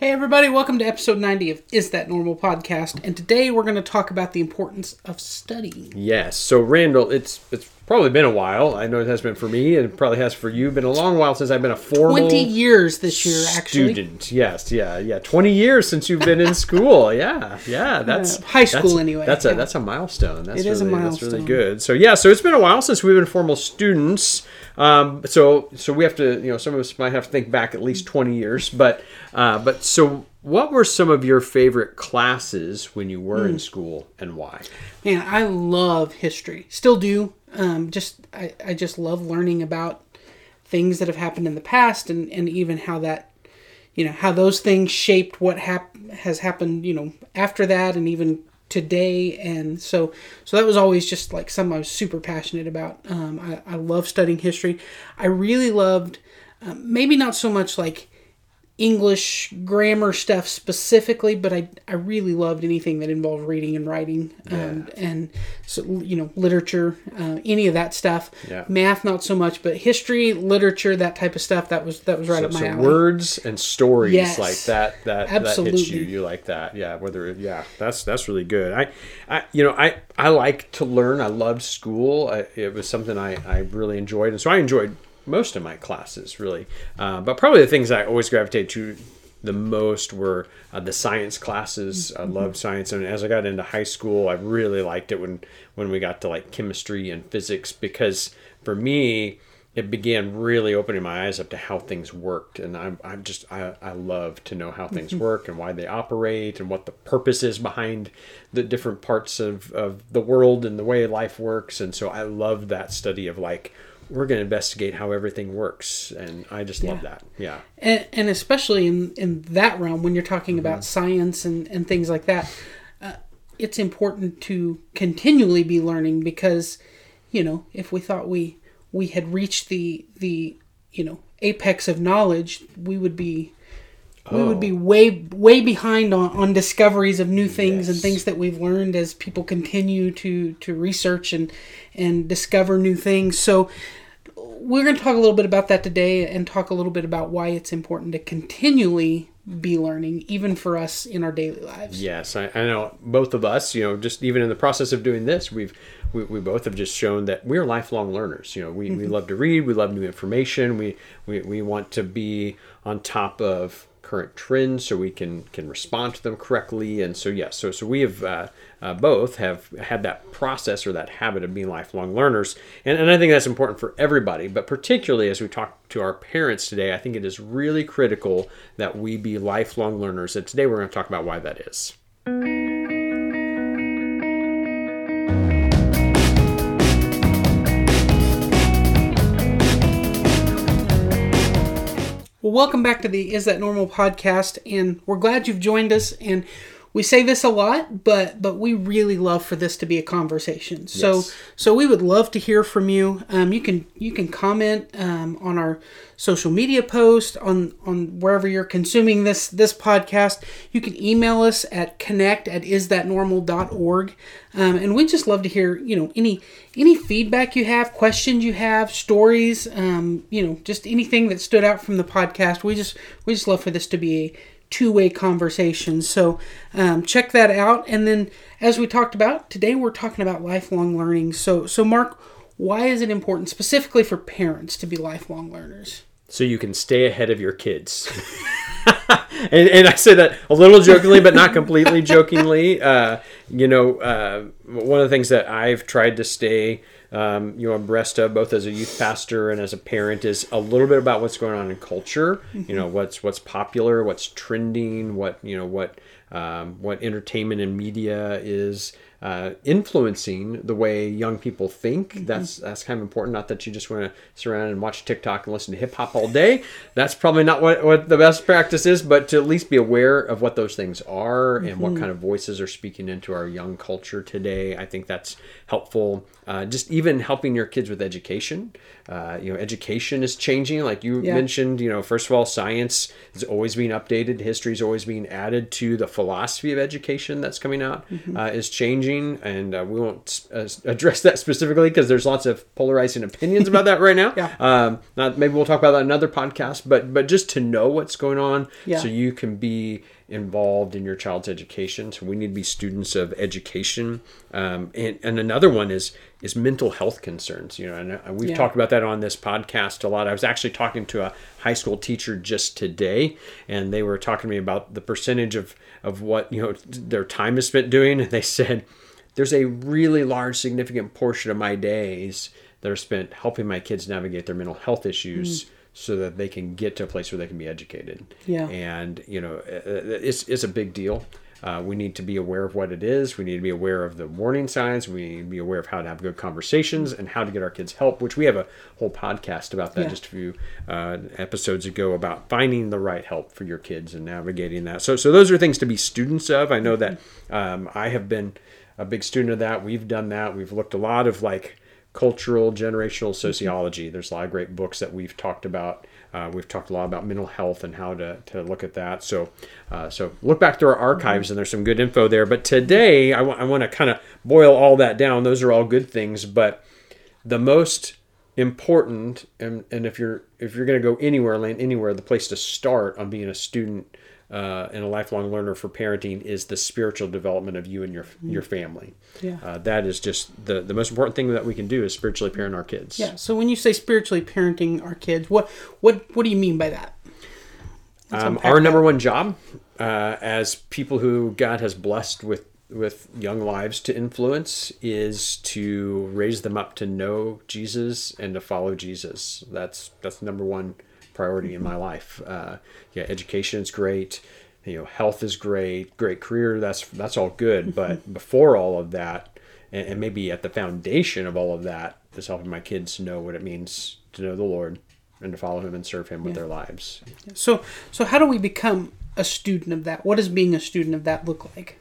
Hey, everybody, welcome to episode 90 of Is That Normal podcast. And today we're going to talk about the importance of studying. Yes. So, Randall, it's it's probably been a while. I know it has been for me, and it probably has for you. Been a long while since I've been a formal 20 years this year, actually. student. Yes, yeah, yeah. Twenty years since you've been in school. Yeah, yeah. That's Uh, high school that's- anyway, That's yeah. a that's a milestone. That's It is a really, That's really good. So yeah, so it's been a while since we've been formal students. Um, so so we have to, you know, some of us might have to think back at least twenty years. But uh, but so. What were some of your favorite classes when you were Hmm. in school and why? Man, I love history. Still do. Um, just I, I just love learning about things that have happened in the past and, and even how that you know how those things shaped what hap- has happened you know after that and even today and so so that was always just like something I was super passionate about. Um, I, I love studying history. I really loved um, maybe not so much like English grammar stuff specifically, but I, I really loved anything that involved reading and writing, um, and so you know literature, uh, any of that stuff. Yeah. Math not so much, but history, literature, that type of stuff. That was that was right So, up my so alley. words and stories Yes. like that that that hits you. You like that, yeah. Whether yeah, that's that's really good. I, I you know I I like to learn. I loved school. I, it was something I I really enjoyed, and so I enjoyed most of my classes really. Uh, but probably the things I always gravitated to the most were uh, the science classes. I loved science, and as I got into high school, I really liked it when when we got to like chemistry and physics because for me it began really opening my eyes up to how things worked and i'm, I'm just I, I love to know how things work and why they operate and what the purpose is behind the different parts of, of the world and the way life works and so i love that study of like we're going to investigate how everything works and i just love Yeah. that yeah and, and especially in, in that realm when you're talking Mm-hmm. about science and, and things like that uh, it's important to continually be learning because you know if we thought we we had reached the the you know apex of knowledge we would be we would oh. be way way behind on, on discoveries of new things and things that we've learned as people continue to to research and and discover new things. So we're going to talk a little bit about that today and talk a little bit about why it's important to continually be learning even for us in our daily lives. Yes, I, I know both of us, you know, just even in the process of doing this, we've we, we both have just shown that we're lifelong learners. You know, we, we mm-hmm. love to read, we love new information, we, we we want to be on top of current trends so we can can respond to them correctly. And so yes, so so we have uh, uh, both have had that process or that habit of being lifelong learners, and and I think that's important for everybody, but particularly as we talk to our parents today, I think it is really critical that we be lifelong learners. And today we're going to talk about why that is. Well, welcome back to the Is That Normal podcast, and we're glad you've joined us. And we say this a lot, but but we really love for this to be a conversation. So Yes. so we would love to hear from you. Um, you can you can comment um, on our social media post on on wherever you're consuming this this podcast. You can email us at connect at isthatnormal.org. Um, and we just love to hear you know any any feedback you have, questions you have, stories, um, you know, just anything that stood out from the podcast. We just we just love for this to be a two way conversation. So um, check that out. And then as we talked about today, we're talking about lifelong learning. So so Mark, why is it important specifically for parents to be lifelong learners? so you can stay ahead of your kids. and, and I say that a little jokingly, but not completely jokingly. Uh, you know, uh, one of the things that I've tried to stay, um, you know, abreast of, both as a youth pastor and as a parent, is a little bit about what's going on in culture. You know, what's what's popular, what's trending, what you know, what um, what entertainment and media is uh, influencing the way young people think. That's that's kind of important. Not that you just want to sit around and watch TikTok and listen to hip hop all day. That's probably not what, what the best practice is, but to at least be aware of what those things are and what kind of voices are speaking into our young culture today. I think that's helpful. Uh, just even helping your kids with education. Uh, you know, education is changing. Like you Yeah. mentioned, you know, first of all, science is always being updated. History is always being added to the philosophy of education that's coming out Mm-hmm. uh, is changing, and uh, we won't uh, address that specifically because there's lots of polarizing opinions about that right now. Yeah. Um, not maybe we'll talk about that in another podcast, but but just to know what's going on, Yeah. so you can be involved in your child's education. So we need to be students of education. Um, and, and another one is is mental health concerns. You know, and uh, we've Yeah. talked about that on this podcast a lot. I was actually talking to a high school teacher just today, and they were talking to me about the percentage of of what you know their time is spent doing, and they said there's a really large, significant portion of my days that are spent helping my kids navigate their mental health issues. So that they can get to a place where they can be educated. Yeah. And you know, uh, it's it's a big deal. Uh, we need to be aware of what it is. We need to be aware of the warning signs. We need to be aware of how to have good conversations and how to get our kids help. Which we have a whole podcast about that Yeah. just a few uh, episodes ago about finding the right help for your kids and navigating that. So so those are things to be students of. I know that um, I have been a big student of that. We've done that. We've looked a lot of like cultural generational sociology. There's a lot of great books that we've talked about. Uh, we've talked a lot about mental health and how to, to look at that. So, uh, so look back through our archives and there's some good info there. But today, I want to kind of boil all that down. Those are all good things, but the most important and, and if you're if you're going to go anywhere land anywhere the place to start on being a student uh, and a lifelong learner for parenting is the spiritual development of you and your your family Yeah. uh, that is just the the most important thing that we can do is spiritually parent our kids Yeah. So when you say spiritually parenting our kids, what what what do you mean by that? Um, our that. number one job uh, as people who God has blessed with with young lives to influence is to raise them up to know Jesus and to follow Jesus. That's that's number one priority in my life. Uh, yeah, education is great. You know, health is great. Great career. That's that's all good. But before all of that, and, and maybe at the foundation of all of that is helping my kids know what it means to know the Lord and to follow Him and serve Him with their lives. So so how do we become a student of that? What does being a student of that look like?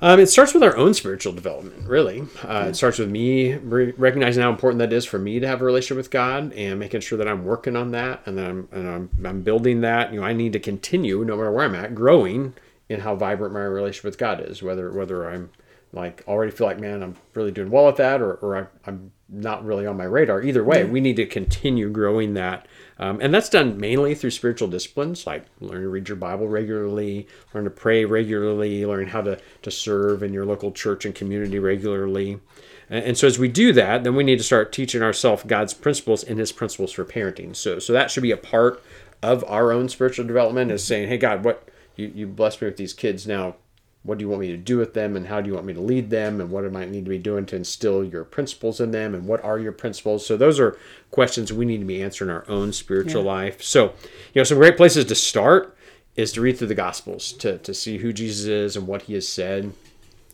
Um, it starts with our own spiritual development, really. Uh, It starts with me re- recognizing how important that is for me to have a relationship with God and making sure that I'm working on that and that I'm, and I'm, I'm building that. You know, I need to continue, no matter where I'm at, growing in how vibrant my relationship with God is. Whether whether I'm like already feel like, man, I'm really doing well at that, or, or I, I'm not really on my radar. Either way, we need to continue growing that. Um, and that's done mainly through spiritual disciplines like learn to read your Bible regularly, learn to pray regularly, learn how to, to serve in your local church and community regularly. And, and so as we do that, then we need to start teaching ourselves God's principles and his principles for parenting. So so that should be a part of our own spiritual development is saying, hey God, what you, you blessed me with these kids now what do you want me to do with them and how do you want me to lead them and what am i need to be doing to instill your principles in them and what are your principles? So those are questions we need to be answering our own spiritual Yeah. life. So you know some great places to start is to read through the gospels to, to see who jesus is and what he has said.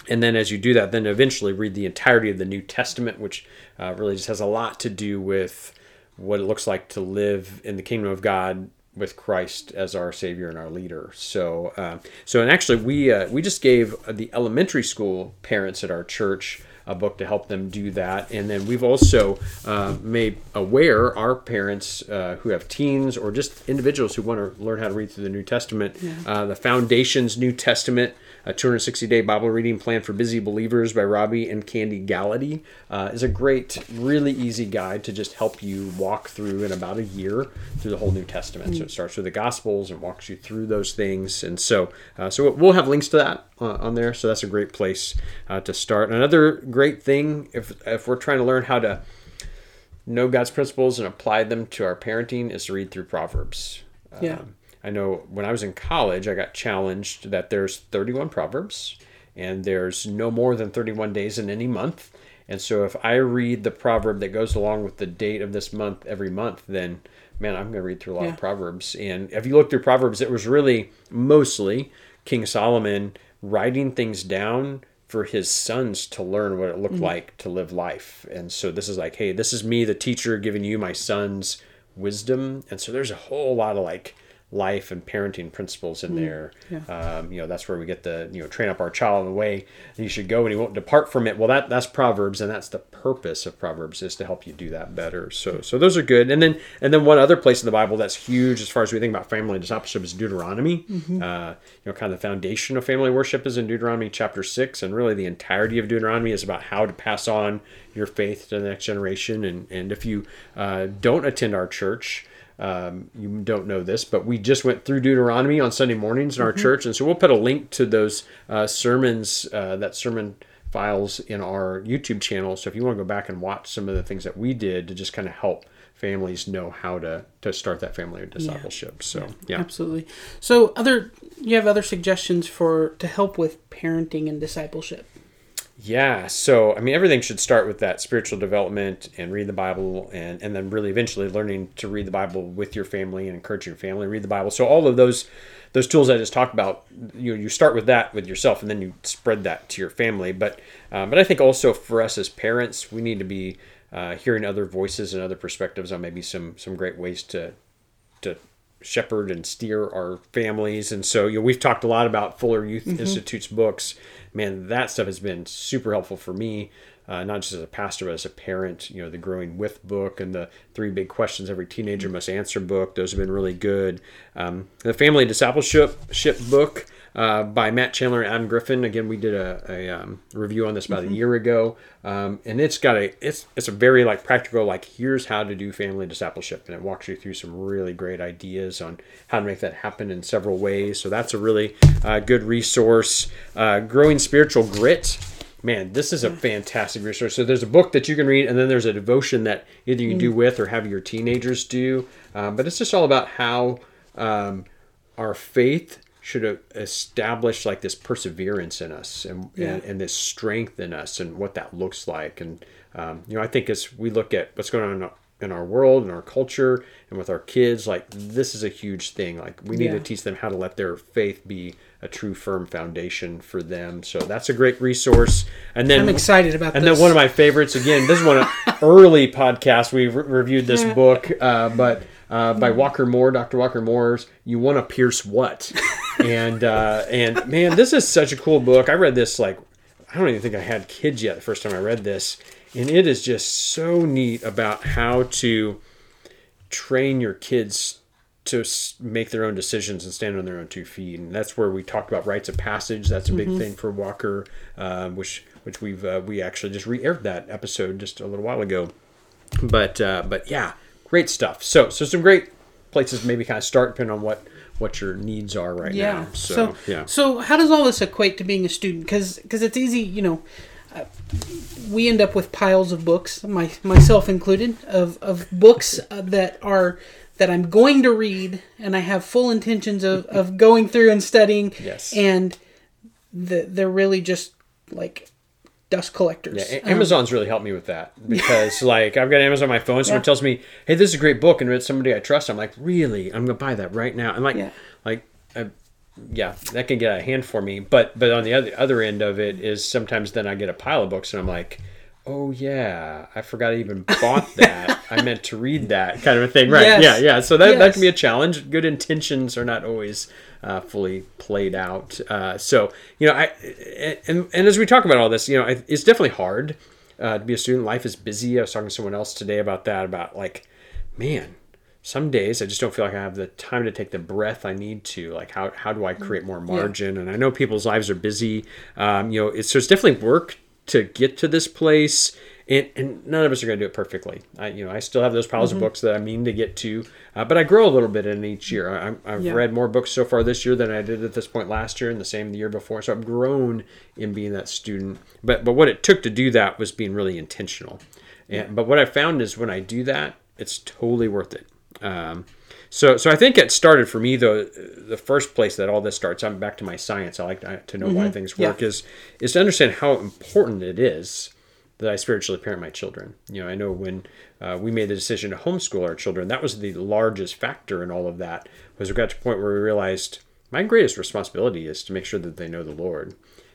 And then as you do that then eventually read the entirety of the new testament which uh, really just has a lot to do with what it looks like to live in the kingdom of god with christ as our savior and our leader. So uh, so and actually we uh, we just gave the elementary school parents at our church a book to help them do that. And then we've also uh, made aware our parents uh, who have teens or just individuals who want to learn how to read through the new testament uh, the foundations new testament a 260 day Bible reading plan for busy believers by Robby and Kandi Gallaty uh, is a great, really easy guide to just help you walk through in about a year through the whole New Testament. So it starts with the Gospels and walks you through those things. And so, uh, so we'll have links to that uh, on there. So that's a great place uh, to start. Another great thing if if we're trying to learn how to know God's principles and apply them to our parenting is to read through Proverbs. Yeah. Um, I know when I was in college, I got challenged that there's 31 proverbs and there's no more than 31 days in any month. And so if I read the proverb that goes along with the date of this month every month, then man, I'm going to read through a lot Yeah. of proverbs. And if you look through proverbs, it was really mostly King Solomon writing things down for his sons to learn what it looked mm-hmm. like to live life. And so this is like, hey, this is me, the teacher, giving you my sons wisdom. And so there's a whole lot of like life and parenting principles in there. Um, you know, that's where we get the you know train up our child in the way he should go, and he won't depart from it. Well, that that's Proverbs, and that's the purpose of Proverbs is to help you do that better. So so those are good. And then and then one other place in the Bible that's huge as far as we think about family discipleship is Deuteronomy. Uh, you know, kind of the foundation of family worship is in Deuteronomy chapter six, and really the entirety of Deuteronomy is about how to pass on your faith to the next generation. And and if you uh, don't attend our church um, you don't know this, but we just went through Deuteronomy on Sunday mornings in our church, and so we'll put a link to those uh, sermons, uh, that sermon files in our YouTube channel. So if you want to go back and watch some of the things that we did to just kind of help families know how to to start that family discipleship. So yeah. Absolutely. So other you have other suggestions for to help with parenting and discipleship. Yeah, so I mean, everything should start with that spiritual development and read the Bible, and and then really eventually learning to read the Bible with your family and encourage your family to read the Bible. So all of those those tools I just talked about, you you start with that with yourself, and then you spread that to your family. But um, but I think also for us as parents, we need to be uh, hearing other voices and other perspectives on maybe some some great ways to to shepherd and steer our families. And so, you know, we've talked a lot about Fuller Youth Institute's books. Man, that stuff has been super helpful for me, uh, not just as a pastor, but as a parent. You know, the Growing With book and the Three Big Questions Every Teenager Must Answer book. Those have been really good. Um, the Family Discipleship ship book. Uh, by Matt Chandler and Adam Griffin. Again, we did a, a um, review on this about a year ago, um, and it's got a it's it's a very like practical like here's how to do family discipleship, and it walks you through some really great ideas on how to make that happen in several ways. So that's a really uh, good resource. Uh, Growing spiritual grit. Man, this is a fantastic resource. So there's a book that you can read, and then there's a devotion that either you can do with or have your teenagers do. Um, but it's just all about how um, our faith should establish like this perseverance in us and, and, and this strength in us and what that looks like. And, um, you know, I think as we look at what's going on in our, in our world and our culture and with our kids, like this is a huge thing. Like we need Yeah. to teach them how to let their faith be a true firm foundation for them. So that's a great resource. And then I'm excited about and this. then one of my favorites again. This is one of early podcasts we re- reviewed this book, uh, but uh, by Walker Moore, Dr. Walker Moore's "You Want to Pierce What," and uh, and man, this is such a cool book. I read this like I don't even think I had kids yet the first time I read this, and it is just so neat about how to train your kids to make their own decisions and stand on their own two feet. And that's where we talked about rites of passage. That's a big thing for Walker, um, which which we've uh, we actually just re-aired that episode just a little while ago. But uh, but yeah, great stuff. So so some great places to maybe kind of start depending on what what your needs are right yeah. now. So, So, yeah. So how does all this equate to being a student? Because it's easy, you know. Uh, we end up with piles of books, my myself included, of of books uh, that are that I'm going to read, and I have full intentions of, of going through and studying. Yes. And the, they're really just like dust collectors. Yeah, A- Um, Amazon's really helped me with that because, like, I've got Amazon on my phone. Someone Yeah. tells me, "Hey, this is a great book," and it's somebody I trust. I'm like, "Really? I'm gonna buy that right now." And like, Yeah. like, I, yeah, that can get out of hand for me. But but on the other other end of it is sometimes then I get a pile of books and I'm like, "Oh yeah, I forgot I even bought that. I meant to read that kind of a thing." Right? Yes. Yeah, yeah. So that that can be a challenge. Good intentions are not always uh, fully played out. Uh, so you know, I and and as we talk about all this, you know, it's definitely hard uh, to be a student. Life is busy. I was talking to someone else today about that. About like, man, some days I just don't feel like I have the time to take the breath I need to. Like, how how do I create more margin? And I know people's lives are busy. Um, you know, it's so it's definitely work to get to this place. And, and none of us are going to do it perfectly. I, you know, I still have those piles of books that I mean to get to, uh, but I grow a little bit in each year. I, I've Yeah. read more books so far this year than I did at this point last year, and the same the year before. So I've grown in being that student. But but what it took to do that was being really intentional. And but what I found is when I do that, it's totally worth it. Um, so so I think it started for me though. The first place that all this starts, I'm back to my science. I like to, know why things Yeah. work. Is is to understand how important it is that I spiritually parent my children. You know, I know when uh, we made the decision to homeschool our children, that was the largest factor in all of that. Was we got to a point where we realized my greatest responsibility is to make sure that they know the Lord,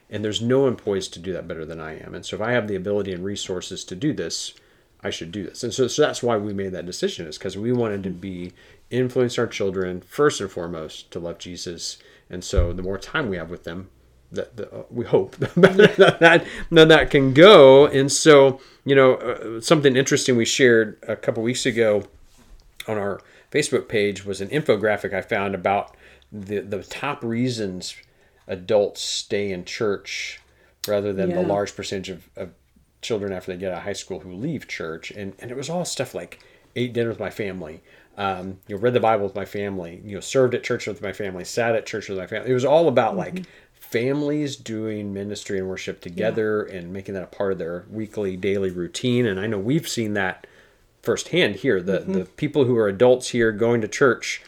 and there's no one poised to do that better than I am. And so, if I have the ability and resources to do this, I should do this. And so, so that's why we made that decision is because we wanted to be influence our children first and foremost to love Jesus. And so the more time we have with them, that, that uh, we hope that, that that that can go. And so you know uh, something interesting we shared a couple weeks ago on our Facebook page was an infographic I found about the the top reasons adults stay in church rather than Yeah. the large percentage of, of children after they get out of high school who leave church. And, and it was all stuff like ate dinner with my family, um, you know, read the Bible with my family, you know, served at church with my family, sat at church with my family. It was all about like families doing ministry and worship together and making that a part of their weekly, daily routine. And I know we've seen that firsthand here. The the people who are adults here going to church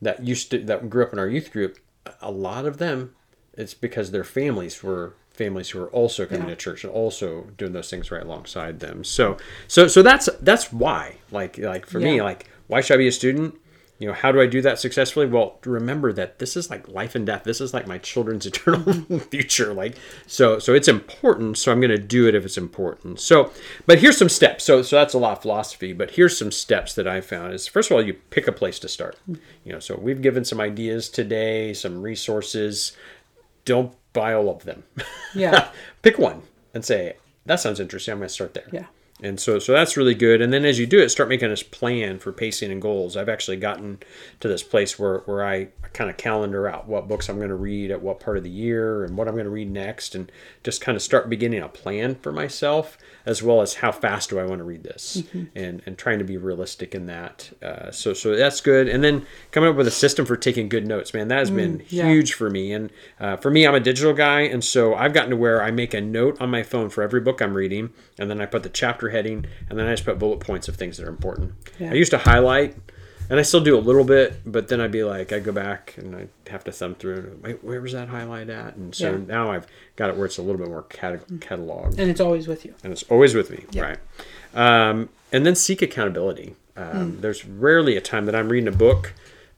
that used to that grew up in our youth group, a lot of them, it's because their families were families who are also coming Yeah. to church and also doing those things right alongside them. So so so that's that's why. Like like for me, like why should I be a student? You know, how do I do that successfully? Well, remember that this is like life and death. This is like my children's eternal future. Like so so it's important. So I'm going to do it if it's important. So, but here's some steps. So so that's a lot of philosophy, but here's some steps that I found. Is first of all, you pick a place to start. You know, so we've given some ideas today, some resources. Don't buy all of them. Yeah. pick one and say that sounds interesting. I'm going to start there. Yeah. And so, so that's really good. And then as you do it, start making this plan for pacing and goals. I've actually gotten to this place where, where I kind of calendar out what books I'm going to read at what part of the year and what I'm going to read next, and just kind of start beginning a plan for myself, as well as how fast do I want to read this, and and trying to be realistic in that. Uh, so, so that's good. And then coming up with a system for taking good notes, man, that has been yeah. huge for me. And uh, for me, I'm a digital guy, and so I've gotten to where I make a note on my phone for every book I'm reading, and then I put the chapter heading, and then I just put bullet points of things that are important. Yeah. I used to highlight, and I still do a little bit, but then I'd be like, I go back and I have to thumb through. And, Wait, where was that highlight at? And so Yeah. now I've got it where it's a little bit more cata- cataloged And it's always with you. and it's always with me, Yeah. right? Um, and then seek accountability. Um, There's rarely a time that I'm reading a book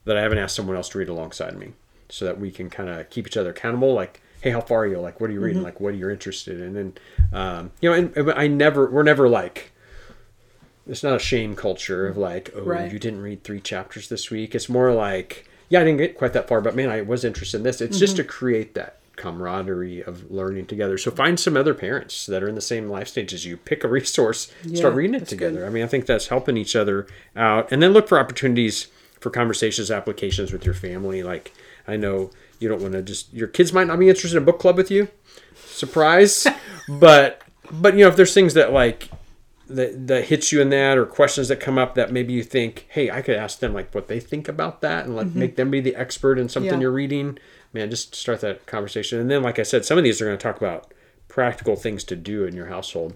that I haven't asked someone else to read alongside me, so that we can kind of keep each other accountable. Like, hey, how far are you? Like, what are you reading? Like, what are you interested in? And um, you know, and, and I never, we're never like. It's not a shame culture of like, oh, Right. you didn't read three chapters this week. It's more like, yeah, I didn't get quite that far, but man, I was interested in this. It's just to create that camaraderie of learning together. So find some other parents that are in the same life stage as you. Pick a resource, Yeah, start reading it together. good. I mean, I think that's helping each other out. And then look for opportunities for conversations, applications with your family. Like, I know you don't want to just, your kids might not be interested in a book club with you. Surprise. but, but, you know, if there's things that like, that, that hits you in that or questions that come up that maybe you think hey i could ask them like what they think about that and like make them be the expert in something Yeah. you're reading man just start that conversation and then like i said some of these are going to talk about practical things to do in your household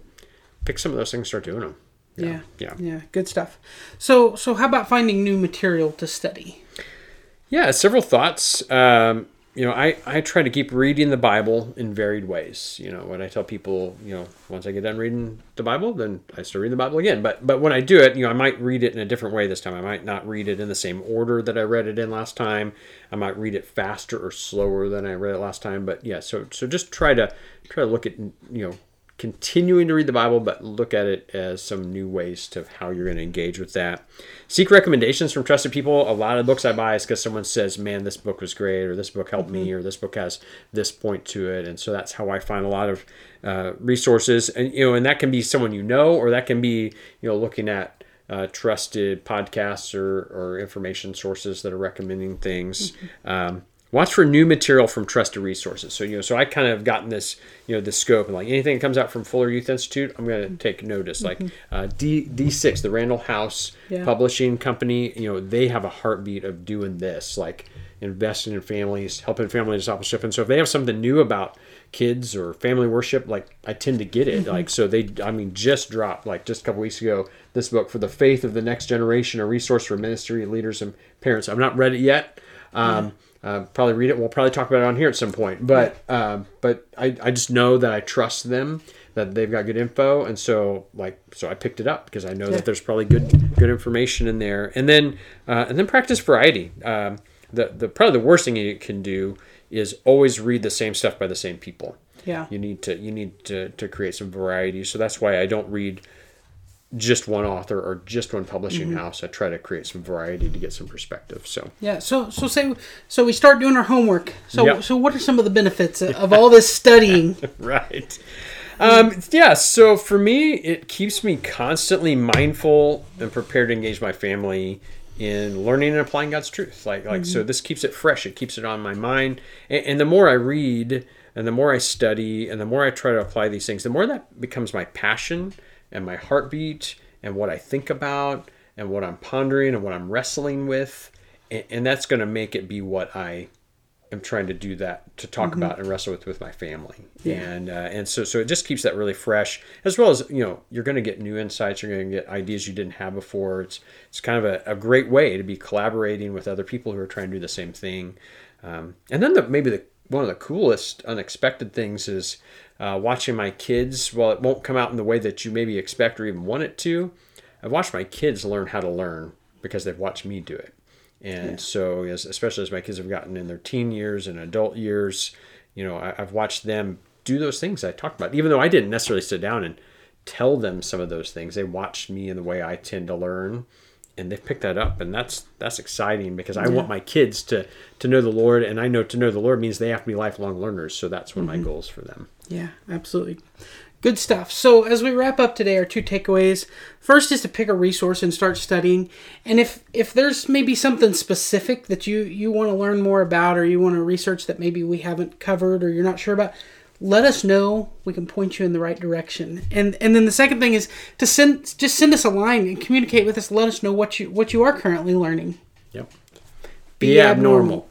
pick some of those things start doing them Yeah. yeah Yeah. Good stuff. So, so how about finding new material to study? Yeah, several thoughts. Um, you know, I, I try to keep reading the Bible in varied ways. You know, when I tell people, you know, once I get done reading the Bible, then I start reading the Bible again. But but when I do it, you know, I might read it in a different way this time. I might not read it in the same order that I read it in last time. I might read it faster or slower than I read it last time. But yeah, so so just try to try to look at you know continuing to read the Bible, but look at it as some new ways to how you're going to engage with that. Seek recommendations from trusted people. A lot of books I buy is because someone says, "Man, this book was great," or "This book helped me," or "This book has this point to it," and so that's how I find a lot of uh, resources. And you know, and that can be someone you know, or that can be you know looking at uh, trusted podcasts or, or information sources that are recommending things. Um, watch for new material from trusted resources. So you know, so I kind of gotten this you know the scope and like anything that comes out from Fuller Youth Institute, I'm going to take notice. Like uh, D D6, the Randall House Yeah. Publishing Company, you know, they have a heartbeat of doing this, like investing in families, helping family discipleship. And so if they have something new about kids or family worship, like I tend to get it. Like so they, I mean, just dropped like just a couple weeks ago this book for the faith of the next generation, a resource for ministry leaders and parents. I've not read it yet. Um, uh, probably read it. We'll probably talk about it on here at some point. But um, but I, I just know that I trust them that they've got good info, and so like so I picked it up because I know Yeah. that there's probably good good information in there. And then uh, and then practice variety. Um, the the probably the worst thing you can do is always read the same stuff by the same people. Yeah. You need to you need to, to create some variety. So that's why I don't read just one author or just one publishing house. I try to create some variety to get some perspective. So Yeah. So so say so we start doing our homework. So Yep. so what are some of the benefits of all this studying? right. Um, yeah, so for me, it keeps me constantly mindful and prepared to engage my family in learning and applying God's truth. Like, like so, this keeps it fresh. It keeps it on my mind. And, and the more I read, and the more I study, and the more I try to apply these things, the more that becomes my passion and my heartbeat, and what I think about, and what I'm pondering, and what I'm wrestling with, and, and that's going to make it be what I am trying to do that to talk about and wrestle with with my family. And uh, and so so it just keeps that really fresh as well as you know you're going to get new insights you're going to get ideas you didn't have before. It's it's kind of a, a great way to be collaborating with other people who are trying to do the same thing. Um, and then the maybe the one of the coolest unexpected things is uh, watching my kids well it won't come out in the way that you maybe expect or even want it to. I've watched my kids learn how to learn because they've watched me do it. And so, as, especially as my kids have gotten in their teen years and adult years, you know, I, I've watched them do those things I talked about. Even though I didn't necessarily sit down and tell them some of those things, they watched me in the way I tend to learn, and they've picked that up, and that's that's exciting because I want my kids to to know the Lord, and I know to know the Lord means they have to be lifelong learners. So that's one of my mm-hmm. goals for them. Yeah, absolutely. Good stuff. So, as we wrap up today, our two takeaways. First is to pick a resource and start studying. And if if there's maybe something specific that you you want to learn more about or you want to research that maybe we haven't covered or you're not sure about, let us know. We can point you in the right direction. And and then the second thing is to send just send us a line and communicate with us. Let us know what you what you are currently learning. Yep. Be abnormal.